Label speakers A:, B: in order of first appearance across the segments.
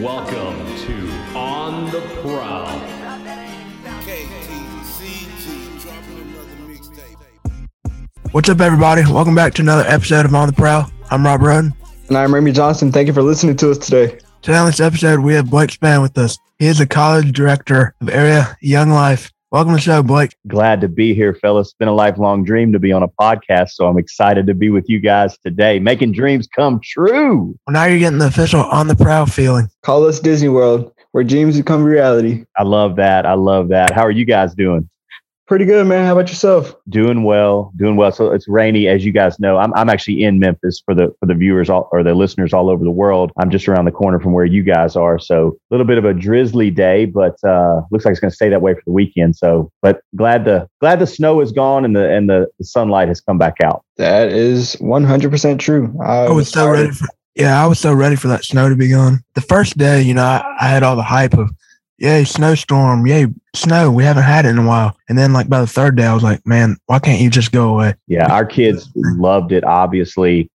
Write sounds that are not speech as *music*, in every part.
A: Welcome to On the Prowl.
B: What's up, everybody? Welcome back to another episode of On the Prowl. I'm Rob Roden.
C: And I'm Remy Johnson. Thank you for listening to us today.
B: Today on this episode, we have Blake Spann with us. He is the college director of Area Young Life. Welcome to the show, Blake.
D: Glad to be here, fellas. It's been a lifelong dream to be on a podcast, so I'm excited to be with you guys today, making dreams come true.
B: Well, now you're getting the official On the Prowl feeling.
C: Call us Disney World, where dreams become reality.
D: I love that. I love that. How are you guys doing?
C: Pretty good, man. How about yourself?
D: Doing well, doing well. So it's rainy, as you guys know. I'm, I'm actually in Memphis for the for the viewers all, or the listeners all over the world. I'm just around the corner from where you guys are. So a little bit of a drizzly day, but uh, looks like it's going to stay that way for the weekend. So, but glad the glad the snow is gone and the and the, the sunlight has come back out.
C: That is 100% true.
B: I, I was so ready for yeah, I was so ready for that snow to be gone. The first day, you know, I, I had all the hype of yay, snowstorm, yay, snow. We haven't had it in a while. And then, like, by the third day, I was like, man, why can't you just go away?
D: Yeah, our kids loved it, obviously.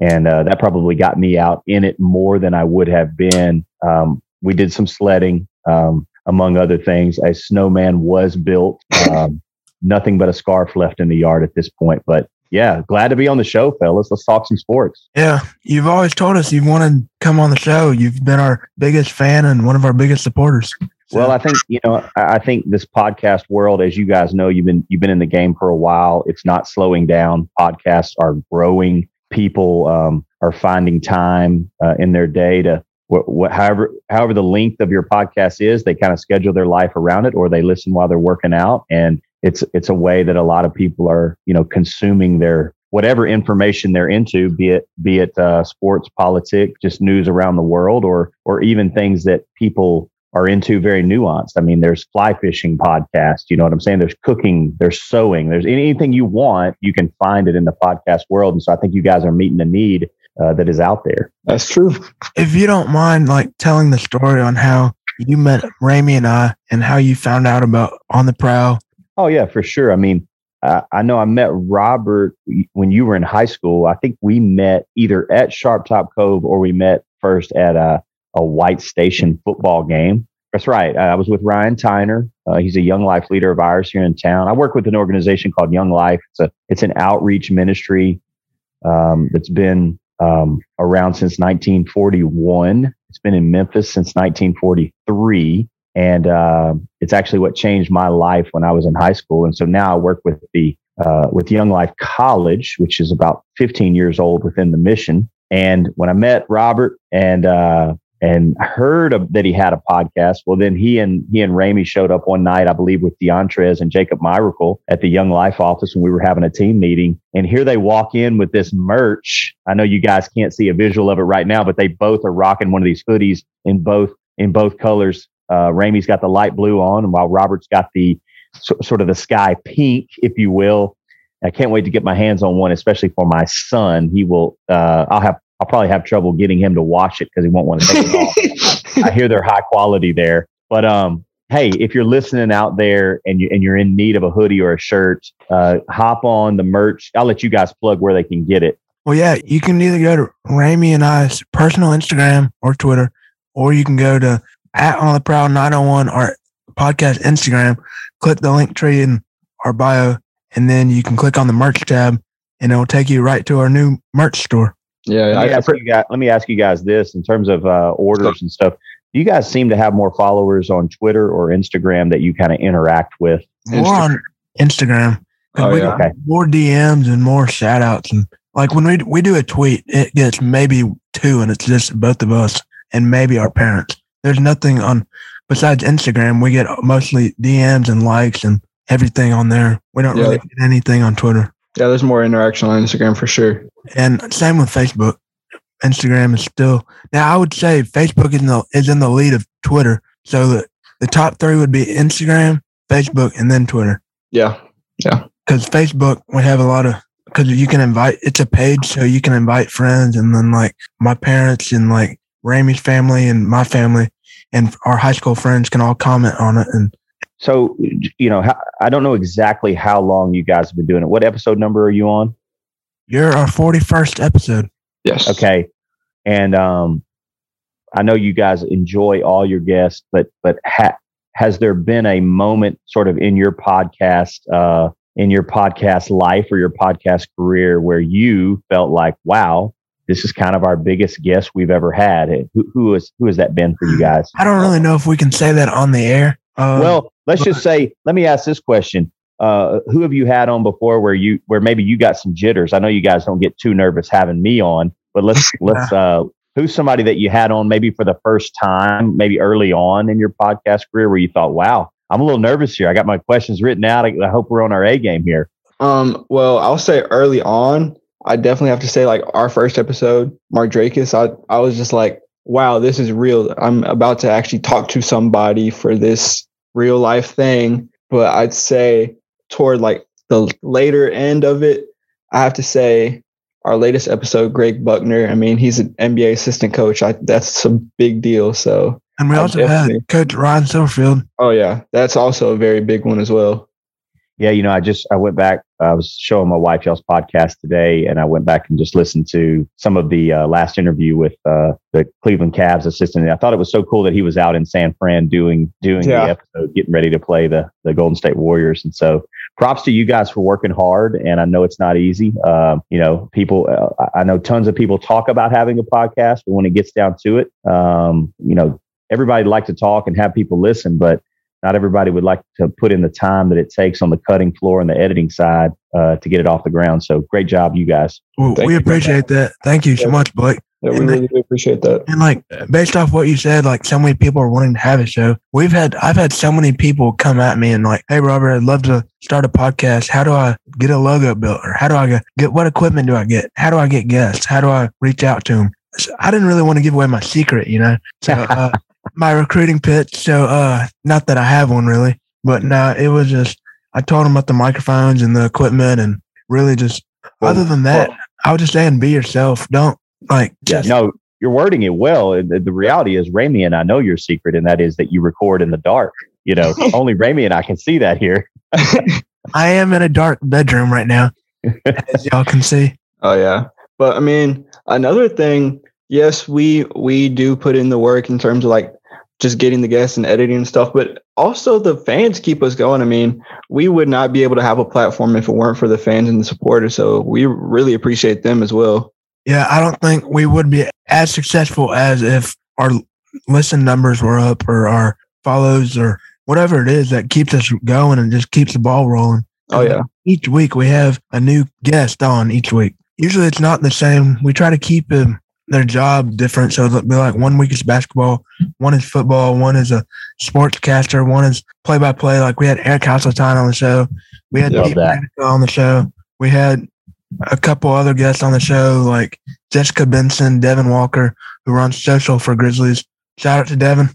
D: And uh, that probably got me out in it more than I would have been. Um, we did some sledding, um, among other things. A snowman was built. Um, nothing but a scarf left in the yard at this point. But yeah, glad to be on the show, fellas. Let's talk some sports.
B: Yeah, you've always told us you wanted to come on the show. You've been our biggest fan and one of our biggest supporters.
D: So. Well, I think you know. I think this podcast world, as you guys know, you've been you've been in the game for a while. It's not slowing down. Podcasts are growing. People um, are finding time uh, in their day to what, what, however however the length of your podcast is. They kind of schedule their life around it, or they listen while they're working out, and it's it's a way that a lot of people are you know consuming their whatever information they're into, be it be it uh, sports, politics, just news around the world, or or even things that people are into very nuanced. I mean, there's fly fishing podcast. You know what I'm saying? There's cooking, there's sewing, there's anything you want, you can find it in the podcast world. And so I think you guys are meeting a need uh, that is out there.
C: That's true.
B: If you don't mind, like telling the story on how you met Ramy and I, and how you found out about On the Prowl.
D: Oh yeah, for sure. I mean, uh, I know I met Robert when you were in high school. I think we met either at Sharp Top Cove or we met first at a a White Station football game. That's right. I was with Ryan Tyner. Uh, he's a young life leader of ours here in town. I work with an organization called Young Life. It's a it's an outreach ministry um, that's been um, around since 1941. It's been in Memphis since 1943, and uh, it's actually what changed my life when I was in high school. And so now I work with the uh, with Young Life College, which is about 15 years old within the mission. And when I met Robert and uh, and heard of, that he had a podcast. Well, then he and he and Ramy showed up one night, I believe, with DeAndres and Jacob Miracle at the Young Life office when we were having a team meeting. And here they walk in with this merch. I know you guys can't see a visual of it right now, but they both are rocking one of these hoodies in both in both colors. Uh, Ramy's got the light blue on, while Robert's got the so, sort of the sky pink, if you will. I can't wait to get my hands on one, especially for my son. He will. Uh, I'll have I'll probably have trouble getting him to wash it because he won't want to take it off. *laughs* I hear they're high quality there, but um, hey, if you're listening out there and you and you're in need of a hoodie or a shirt, uh, hop on the merch. I'll let you guys plug where they can get it.
B: Well, yeah, you can either go to Ramy and I's personal Instagram or Twitter, or you can go to at on the prowl 901 our podcast Instagram, click the link tree in our bio, and then you can click on the merch tab and it will take you right to our new merch store.
D: Yeah, let me, I, ask you guys, let me ask you guys this in terms of uh, orders and stuff. Do you guys seem to have more followers on Twitter or Instagram that you kind of interact with?
B: More on Instagram.
C: Oh,
B: we
C: yeah.
B: got more DMs and more shout outs. And like when we, we do a tweet, it gets maybe two and it's just both of us and maybe our parents. There's nothing on, besides Instagram, we get mostly DMs and likes and everything on there. We don't
C: Yeah.
B: really get anything on Twitter.
C: Yeah, there's more interaction on Instagram for sure.
B: And same with Facebook. Instagram is still now. I would say Facebook is in the is in the lead of Twitter. So the, the top three would be Instagram, Facebook, and then Twitter.
C: Yeah. Yeah.
B: Because Facebook we have a lot of because you can invite. It's a page, so you can invite friends, and then like my parents and like Ramy's family and my family and our high school friends can all comment on it. And
D: So, you know, I don't know exactly how long you guys have been doing it. What episode number are you on?
B: you're our forty first episode.
C: Yes.
D: Okay. And um, I know you guys enjoy all your guests, but but ha- has there been a moment sort of in your podcast uh, in your podcast life or your podcast career where you felt like, wow, this is kind of our biggest guest we've ever had? Who, who, is, who has that been for you guys?
B: I don't really know if we can say that on the air.
D: Uh, well, let's just say, let me ask this question. Uh, who have you had on before where you where maybe you got some jitters? I know you guys don't get too nervous having me on, but let's *laughs* let's uh, who's somebody that you had on maybe for the first time, maybe early on in your podcast career where you thought, wow, I'm a little nervous here. I got my questions written out. I, I hope we're on our A game here.
C: Um, well, I'll say early on, I definitely have to say like our first episode, Mark Drakis, I, I was just like, wow, this is real. I'm about to actually talk to somebody for this real life thing. But I'd say toward like the later end of it, I have to say our latest episode, Greg Buckner. I mean, he's an NBA assistant coach. I, that's a big deal. So,
B: and we also had Coach Ryan Silverfield.
C: Oh yeah, that's also a very big one as well.
D: Yeah, you know, I just I went back. I was showing my wife y'all's podcast today, and I went back and just listened to some of the uh, last interview with uh, the Cleveland Cavs assistant. And I thought it was so cool that he was out in San Fran doing doing yeah. the episode, getting ready to play the the Golden State Warriors. And so, props to you guys for working hard. And I know it's not easy. Um, you know, people. Uh, I know tons of people talk about having a podcast, but when it gets down to it, um, you know, everybody like to talk and have people listen, but not everybody would like to put in the time that it takes on the cutting floor and the editing side uh, to get it off the ground. So great job, you guys.
B: Well, we appreciate that. Thank you yeah. so much, Blake.
C: Yeah, we and really do appreciate that.
B: And like based off what you said, like so many people are wanting to have a show. We've had I've had so many people come at me and like, hey Robert, I'd love to start a podcast. How do I get a logo built? Or how do I get what equipment do I get? How do I get guests? How do I reach out to them? So I didn't really want to give away my secret, you know. So *laughs* uh, my recruiting pitch. So, uh, not that I have one really, but no, it was just, I told him about the microphones and the equipment and really just, well, other than that, well, I was just saying, be yourself. Don't like,
D: just, no, you're wording it well. The, the reality is, Rami and I know your secret, and that is that you record in the dark. You know, *laughs* only Rami and I can see that here. *laughs*
B: I am in a dark bedroom right now, as y'all can see.
C: Oh yeah, but I mean, another thing yes, we we do put in the work in terms of like just getting the guests and editing and stuff, but also the fans keep us going. I mean, we would not be able to have a platform if it weren't for the fans and the supporters. So we really appreciate them as well.
B: Yeah, I don't think we would be as successful as if our listen numbers were up or our follows or whatever it is that keeps us going and just keeps the ball rolling.
C: Oh yeah.
B: Each week we have a new guest on each week. Usually it's not the same. We try to keep them their job different. So it'll be like one week is basketball, one is football, one is a sportscaster, one is play by play. Like we had Eric Hasseltine on the show. We had Pete on the show. We had a couple other guests on the show, like Jessica Benson, Devin Walker, who runs social for Grizzlies. Shout out to Devin.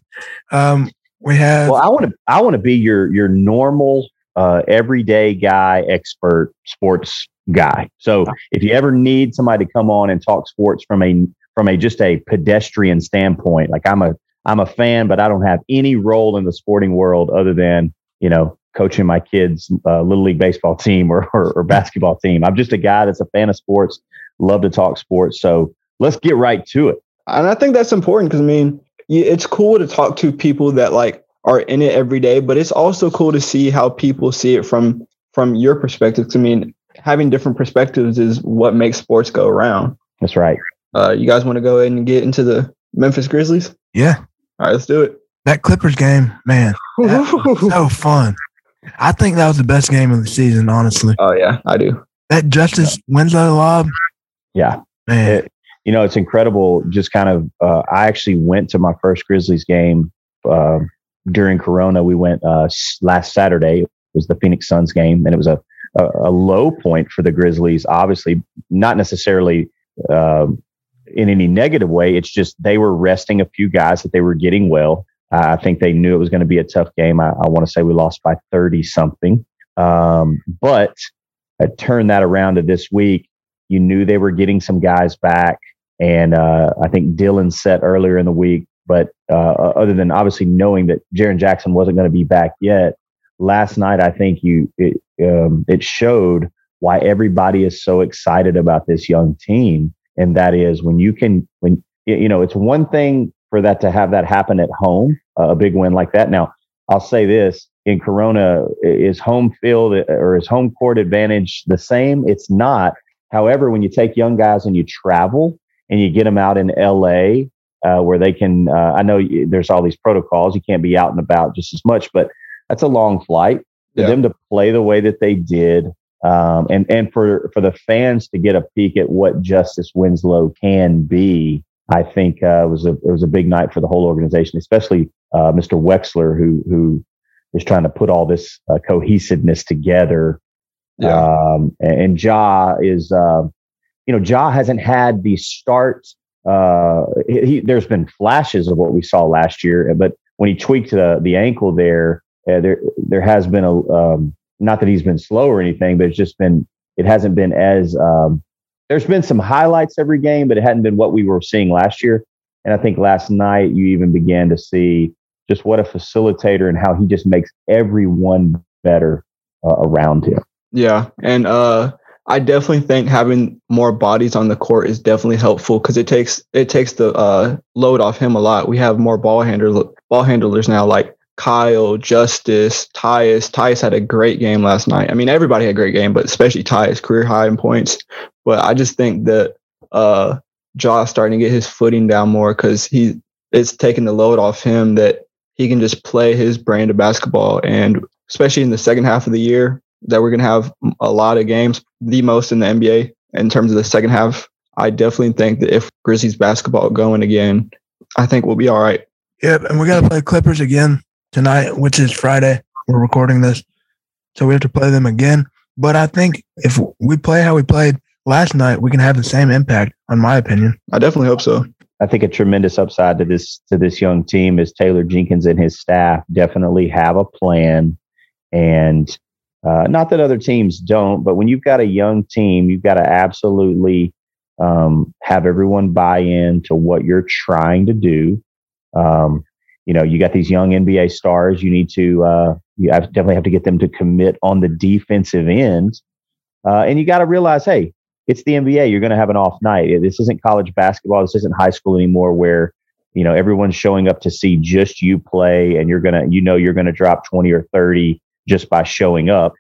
B: Um, we have.
D: Well, I want to. I want to be your your normal, uh, everyday guy, expert sports guy. So if you ever need somebody to come on and talk sports from a from a just a pedestrian standpoint. Like I'm a I'm a fan, but I don't have any role in the sporting world other than you know coaching my kids' uh, little league baseball *laughs* team or, or, or basketball team. I'm just a guy that's a fan of sports, love to talk sports. So let's get right to it.
C: And I think that's important because I mean, it's cool to talk to people that like are in it every day, but it's also cool to see how people see it from from your perspective. I mean, having different perspectives is what makes sports go around.
D: That's right.
C: Uh, you guys want to go ahead and get into the Memphis Grizzlies?
B: Yeah.
C: All right, let's do it.
B: That Clippers game, man, so fun. I think that was the best game of the season, honestly.
C: Oh yeah, I do.
B: That Justice yeah. Winslow lob.
D: Yeah,
B: man.
D: It, you know, it's incredible. Just kind of, uh, I actually went to my first Grizzlies game uh, during Corona. We went uh, last Saturday. It was the Phoenix Suns game, and it was a, a, a low point for the Grizzlies. Obviously, not necessarily um, in any negative way. It's just they were resting a few guys that they were getting well. Uh, I think they knew it was going to be a tough game. I, I want to say we lost by 30 something. Um, but I turned that around to this week. You knew they were getting some guys back. And uh, I think Dillon said earlier in the week, but uh, other than obviously knowing that Jaren Jackson wasn't going to be back yet, last night I think you it, um, it showed why everybody is so excited about this young team and that is when you can when you know it's one thing for that to have that happen at home, uh, a big win like that. Now, I'll say this in Corona, is home field or is home court advantage the same? It's not. However, when you take young guys and you travel and you get them out in LA uh, where they can, uh, I know there's all these protocols, you can't be out and about just as much, but that's a long flight for yeah. them to play the way that they did. Um, and and for for the fans to get a peek at what Justice Winslow can be, I think uh, was a it was a big night for the whole organization, especially uh, Mr. Wexler, who who is trying to put all this uh, cohesiveness together yeah. Um, and Ja is, uh, you know, Ja hasn't had the start. Uh, he, there's been flashes of what we saw last year, but when he tweaked the the ankle there, uh, there there has been a um, not that he's been slow or anything, but it's just been it hasn't been as um, there's been some highlights every game, but it hadn't been what we were seeing last year. And I think last night you even began to see just what a facilitator and how he just makes everyone better uh, around him.
C: Yeah, and uh, I definitely think having more bodies on the court is definitely helpful because it takes it takes the uh, load off him a lot. We have more ball handler ball handlers now, like Kyle, Justice, Tyus. Tyus had a great game last night. I mean, everybody had a great game, but especially Tyus, career high in points. But I just think that uh, Josh starting to get his footing down more because he it's taking the load off him that he can just play his brand of basketball and especially in the second half of the year that we're to have a lot of games, the most in the NBA in terms of the second half. I definitely think that if Grizzlies basketball going again, I think we'll be all right.
B: Yep, and we got to play Clippers again tonight, which is Friday. We're recording this, so we have to play them again. But I think if we play how we played last night, we can have the same impact. On my opinion,
C: I definitely hope so.
D: I think a tremendous upside to this to this young team is Taylor Jenkins and his staff definitely have a plan and uh, not that other teams don't, but when you've got a young team, you've got to absolutely um, have everyone buy in to what you're trying to do. Um, you know, you got these young NBA stars. You need to, uh, you definitely have to get them to commit on the defensive end. Uh, and you got to realize, hey, it's the NBA. You're going to have an off night. This isn't college basketball. This isn't high school anymore where, you know, everyone's showing up to see just you play and you're going to, you know, you're going to drop 20 or 30 just by showing up.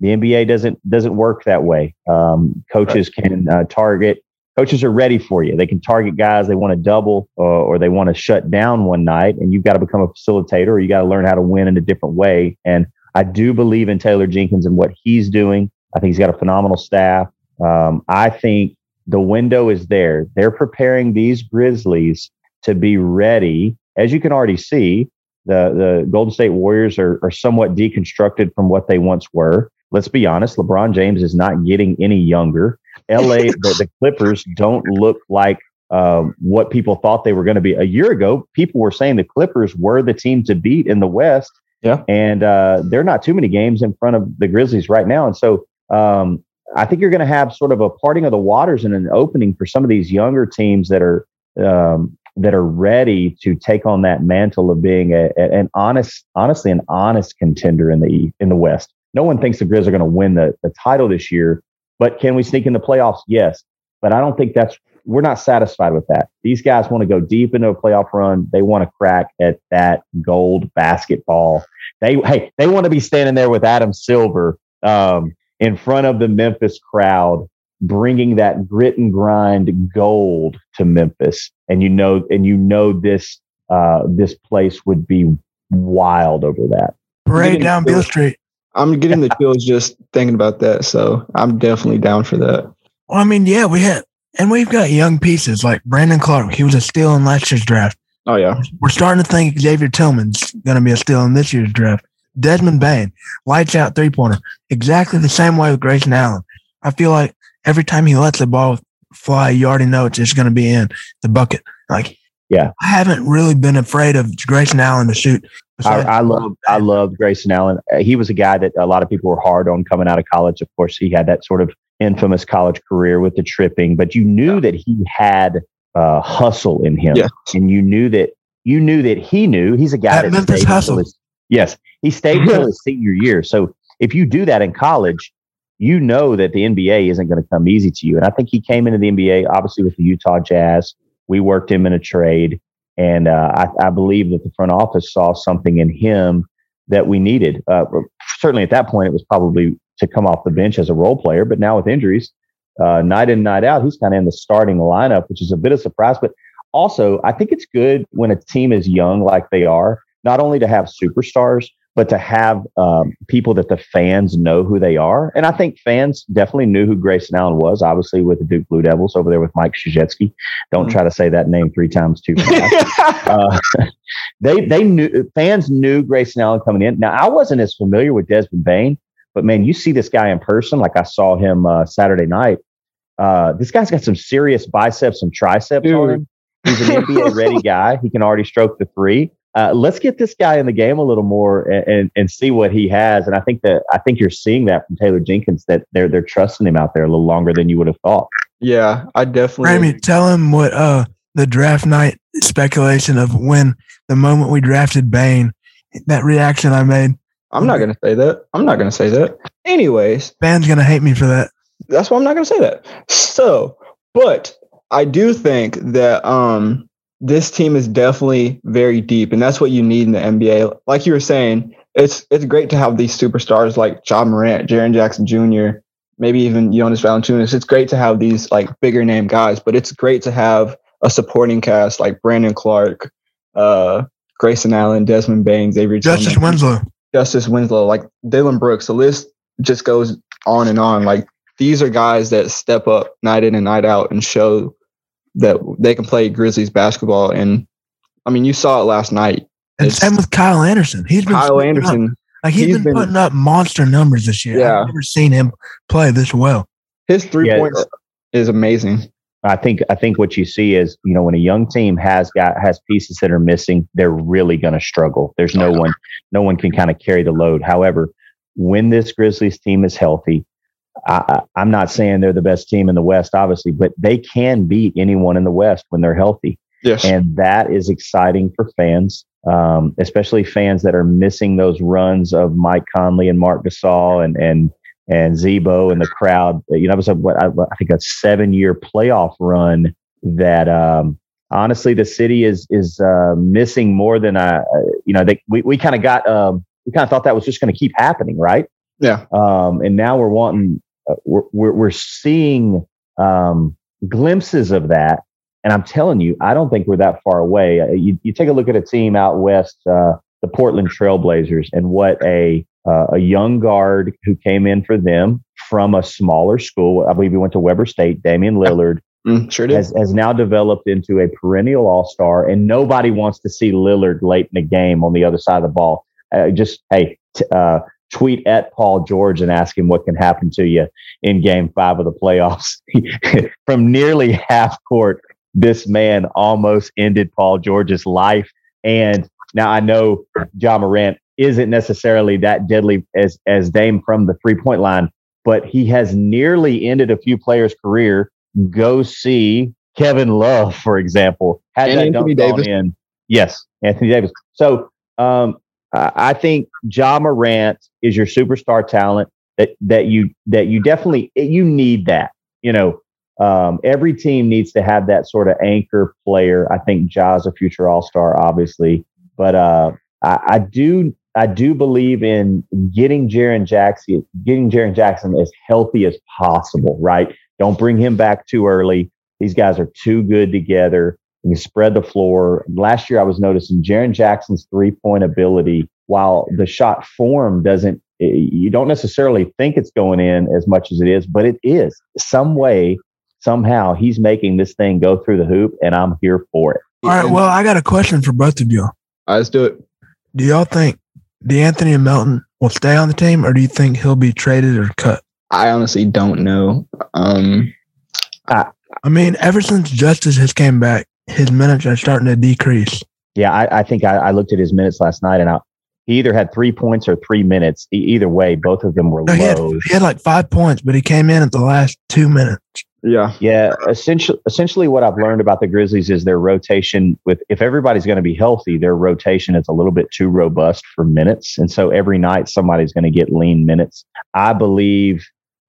D: The NBA doesn't doesn't work that way. Um, coaches right. can uh, target. Coaches are ready for you. They can target guys they want to double uh, or they want to shut down one night, and you've got to become a facilitator or you got to learn how to win in a different way. And I do believe in Taylor Jenkins and what he's doing. I think he's got a phenomenal staff. Um, I think the window is there. They're preparing these Grizzlies to be ready, as you can already see, the the Golden State Warriors are, are somewhat deconstructed from what they once were. Let's be honest, LeBron James is not getting any younger. LA, *laughs* the, the, Clippers don't look like um, what people thought they were going to be a year ago. People were saying the Clippers were the team to beat in the West.
C: Yeah,
D: and uh, there are not too many games in front of the Grizzlies right now, and so um, I think you're going to have sort of a parting of the waters and an opening for some of these younger teams that are um, that are ready to take on that mantle of being a, a, an honest, honestly, an honest contender in the in the West. No one thinks the Grizz are going to win the, the title this year, but can we sneak in the playoffs? Yes, but I don't think that's we're not satisfied with that. These guys want to go deep into a playoff run. They want to crack at that gold basketball. They hey, they want to be standing there with Adam Silver um, in front of the Memphis crowd bringing that grit and grind gold to Memphis. And you know, and you know this uh, this place would be wild over that.
B: Parade down Beale Street.
C: I'm getting the chills just thinking about that. So I'm definitely down for that.
B: Well, I mean, yeah, we had, and we've got young pieces like Brandon Clarke. He was a steal in last year's draft.
C: Oh yeah,
B: we're starting to think Xavier Tillman's going to be a steal in this year's draft. Desmond Bane, lights out three pointer, exactly the same way with Grayson Allen. I feel like every time he lets the ball fly, you already know it's just going to be in the bucket. Like,
D: yeah,
B: I haven't really been afraid of Grayson Allen to shoot.
D: I, I love, I love Grayson Allen. Uh, he was a guy that a lot of people were hard on coming out of college. Of course, he had that sort of infamous college career with the tripping, but you knew yeah. that he had uh, hustle in him,
C: yeah.
D: and you knew that you knew that he knew he's a guy
B: that, that Memphis hustle. His,
D: yes, he stayed until *laughs* his senior year. So if you do that in college, you know that the NBA isn't going to come easy to you. And I think he came into the NBA obviously with the Utah Jazz. We worked him in a trade. And uh, I, I, believe that the front office saw something in him that we needed. Uh, certainly at that point, it was probably to come off the bench as a role player. But now with injuries, uh, night in, night out, he's kind of in the starting lineup, which is a bit of surprise. But also, I think it's good when a team is young like they are, not only to have superstars, but to have um, people that the fans know who they are. And I think fans definitely knew who Grayson Allen was, obviously with the Duke Blue Devils over there with Mike Krzyzewski. Don't mm-hmm. try to say that name three times too fast. *laughs* uh, *laughs* they they knew fans knew Grayson Allen coming in. Now I wasn't as familiar with Desmond Bane, but man, you see this guy in person, like I saw him uh, Saturday night. Uh, this guy's got some serious biceps and triceps Dude. on him. He's an NBA ready *laughs* guy. He can already stroke the three uh, let's get this guy in the game a little more and, and, and, see what he has. And I think that I think you're seeing that from Taylor Jenkins that they're they're trusting him out there a little longer than you would have thought.
C: Yeah, I definitely.
B: Ramy, tell him what uh the draft night speculation of when the moment we drafted Bane, that reaction I made.
C: I'm not gonna say that. I'm not gonna say that. Anyways,
B: Ben's gonna hate me for that.
C: That's why I'm not gonna say that. So, but I do think that um this team is definitely very deep, and that's what you need in the NBA. Like you were saying, it's it's great to have these superstars like Ja Morant, Jaren Jackson Jr., maybe even Jonas Valanciunas. It's great to have these like bigger name guys, but it's great to have a supporting cast like Brandon Clarke, uh, Grayson Allen, Desmond Bane, Xavier
B: Justice Tillman, Winslow,
C: Justice Winslow, like Dillon Brooks. The list just goes on and on. Like these are guys that step up night in and night out and show that they can play Grizzlies basketball. And I mean, you saw it last night.
B: And it's, same with Kyle Anderson. He's been
C: Kyle Anderson. Up,
B: like he's, he's been, been, putting up monster numbers this year. Yeah. I've never seen him play this well.
C: His three yeah, points uh, is amazing.
D: I think I think what you see is you know when a young team has got has pieces that are missing, they're really going to struggle. There's no one no one can kind of carry the load. However, when this Grizzlies team is healthy, I, am not saying they're the best team in the West, obviously, but they can beat anyone in the West when they're healthy.
C: Yes.
D: And that is exciting for fans, um, especially fans that are missing those runs of Mike Conley and Mark Gasol and, and, and Z-Bo and the crowd. You know, it was a, what I, I think a seven year playoff run that, um, honestly, the city is, is, uh, missing more than I, uh, you know, they, we, we kind of got, um, we kind of thought that was just going to keep happening. Right.
C: Yeah.
D: Um, and now we're wanting we're, we're, we're seeing um, glimpses of that. And I'm telling you, I don't think we're that far away. Uh, you, you take a look at a team out west, uh, the Portland Trailblazers, and what a uh, a young guard who came in for them from a smaller school. I believe he went to Weber State. Damian Lillard
C: mm, sure
D: has, has now developed into a perennial All Star, and nobody wants to see Lillard late in the game on the other side of the ball. Uh, just hey, t- uh, tweet at Paul George and ask him what can happen to you in game five of the playoffs. *laughs* From nearly half court, this man almost ended Paul George's life. And now I know John Morant isn't necessarily that deadly as, as Dame from the three point line, but he has nearly ended a few players' career. Go see Kevin Love, for example,
C: had and that Anthony Davis.
D: in. Yes, Anthony Davis. So um, I think Ja Morant is your superstar talent that that you that you definitely you need that. You know, um, every team needs to have that sort of anchor player. I think Ja's a future All Star, obviously, but uh, I, I, do I do believe in getting Jaren Jackson getting Jaren Jackson as healthy as possible. Right? Don't bring him back too early. These guys are too good together you spread the floor. Last year, I was noticing Jaren Jackson's three point ability, while the shot form doesn't, you don't necessarily think it's going in as much as it is, but it is. Some way, somehow, he's making this thing go through the hoop, and I'm here for it.
B: All right. Well, I got a question for both of you. All
C: right, let's do it.
B: Do y'all think De'Anthony and Melton will stay on the team, or do you think he'll be traded or cut?
C: I honestly don't know. Um,
B: I, I mean, ever since Justice has came back, his minutes are starting to decrease.
D: Yeah, I, I think I, I, looked at his minutes last night, and I, he either had three points or three minutes. E- either way, both of them were no,
B: he, had, he had like five points, but he came in at the last two minutes.
C: Yeah,
D: yeah. Essentially, essentially, what I've learned about the Grizzlies is their rotation. With if everybody's going to be healthy, their rotation is a little bit too robust for minutes, and so every night somebody's going to get lean minutes. I believe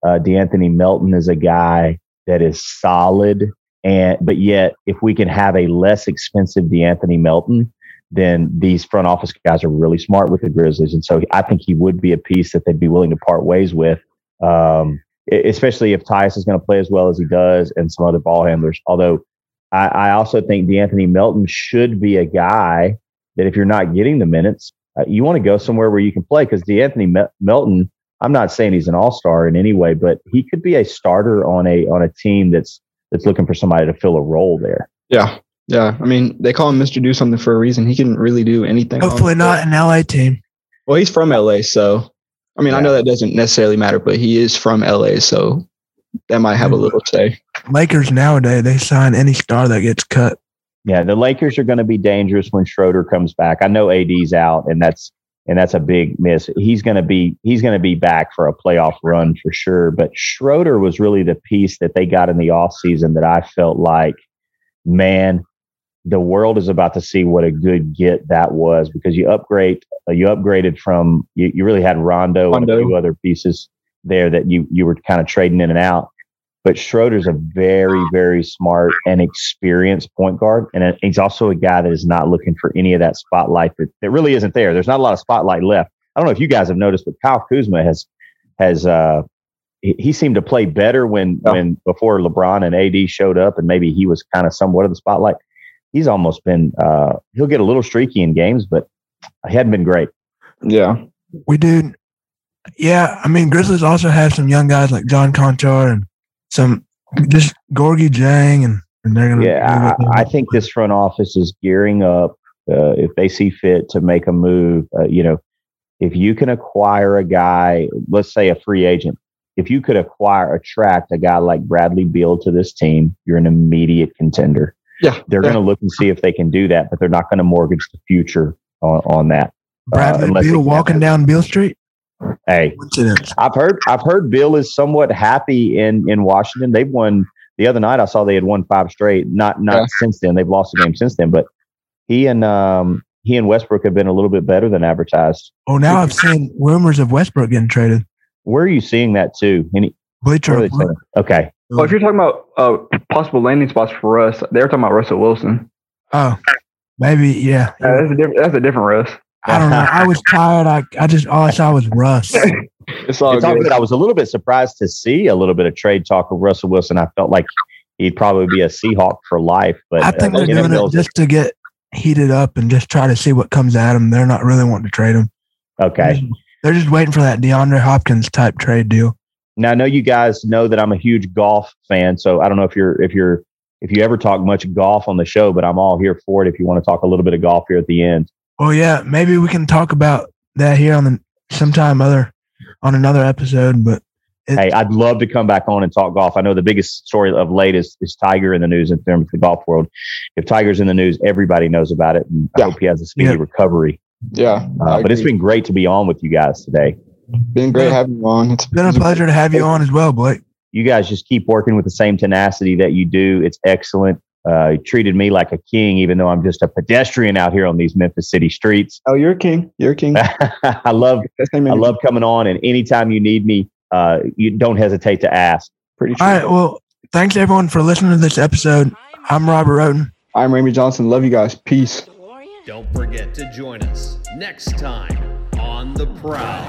D: uh, De'Anthony Melton is a guy that is solid And but yet, if we can have a less expensive DeAnthony Melton, then these front office guys are really smart with the Grizzlies, and so I think he would be a piece that they'd be willing to part ways with. Um, especially if Tyus is going to play as well as he does, and some other ball handlers. Although I, I also think DeAnthony Melton should be a guy that if you're not getting the minutes, uh, you want to go somewhere where you can play because DeAnthony Me- Melton. I'm not saying he's an all star in any way, but he could be a starter on a on a team that's that's looking for somebody to fill a role there.
C: Yeah. Yeah. I mean, they call him Mr. Do Something for a reason. He can really do anything.
B: Hopefully um, not an LA team.
C: Well, he's from LA, so I mean, yeah. I know that doesn't necessarily matter, but he is from LA, so that might have a little say.
B: Lakers nowadays they sign any star that gets cut.
D: Yeah, the Lakers are going to be dangerous when Schroeder comes back. I know AD's out, and that's and that's a big miss. He's going to be he's going to be back for a playoff run for sure. But Schroeder was really the piece that they got in the offseason that I felt like, man, the world is about to see what a good get that was because you upgrade uh, you upgraded from you, you really had Rondo, Rondo, and a few other pieces there that you you were kind of trading in and out. But Schroeder's a very, very smart and experienced point guard. And he's also a guy that is not looking for any of that spotlight that, that really isn't there. There's not a lot of spotlight left. I don't know if you guys have noticed, but Kyle Kuzma has has uh he, he seemed to play better when yeah. when before LeBron and AD showed up and maybe he was kind of somewhat of the spotlight. He's almost been uh he'll get a little streaky in games, but he hadn't been great.
C: Yeah.
B: We did. Yeah, I mean Grizzlies also have some young guys like John Konchar and some just Gorgui Dieng and, and they're gonna.
D: Yeah, I, I, think this front office is gearing up uh, if they see fit to make a move. Uh, you know, if you can acquire a guy, let's say a free agent, if you could acquire, attract a guy like Bradley Beal to this team, you're an immediate contender.
C: Yeah,
D: they're
C: yeah.
D: going to look and see if they can do that, but they're not going to mortgage the future on, on that.
B: Bradley uh, Beal walking down Beale Street.
D: Hey, I've heard I've heard Beal is somewhat happy in in Washington. They've won the other night. I saw they had won five straight. Not not yeah. since then. They've lost a game since then. But he and um he and Westbrook have been a little bit better than advertised.
B: Oh, now I've seen rumors of Westbrook getting traded.
D: Where are you seeing that too? Any
B: Bleacher
D: Okay.
C: Well, if you're talking about uh, possible landing spots for us, they're talking about Russell Wilson.
B: Oh, maybe yeah.
C: yeah that's a different. That's a different Russ.
B: I don't know. I was tired. I, I just all I saw was Russ. *laughs*
D: it's all, it's all good. I was a little bit surprised to see a little bit of trade talk of Russell Wilson. I felt like he'd probably be a Seahawk for life. But
B: I think uh, they're doing it just to get heated up and just try to see what comes at them. They're not really wanting to trade him.
D: Okay.
B: They're just, they're just waiting for that DeAndre Hopkins type trade deal.
D: Now I know you guys know that I'm a huge golf fan, so I don't know if you're if you're if you ever talk much golf on the show, but I'm all here for it. If you want to talk a little bit of golf here at the end.
B: Well, yeah, maybe we can talk about that here on the sometime other on another episode. But
D: hey, I'd love to come back on and talk golf. I know the biggest story of late is, is Tiger in the news in terms of the golf world. If Tiger's in the news, everybody knows about it. And yeah. I hope he has a speedy yeah. recovery.
C: Yeah,
D: uh, but it's been great to be on with you guys today.
C: Been great yeah. having you on.
B: It's been a pleasure to have you on as well, Blake.
D: You guys just keep working with the same tenacity that you do. It's excellent. Uh, he treated me like a king, even though I'm just a pedestrian out here on these Memphis City streets.
C: Oh, you're a king. You're a king. *laughs*
D: I love I love coming on, and anytime you need me, uh, you don't hesitate to ask.
B: Pretty sure. All right. Well, thanks everyone for listening to this episode. I'm Robert Roten.
C: I'm Ramey Johnson. Love you guys. Peace.
A: Don't forget to join us next time on the prowl.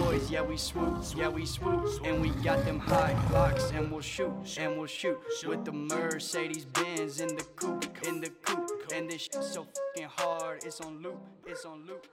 A: Boys, yeah we swoop, yeah we swoop, and we got them high blocks, and we'll shoot, and we'll shoot. With the Mercedes Benz in the coupe, in the coupe, and this shit so fucking hard, it's on loop, it's on loop.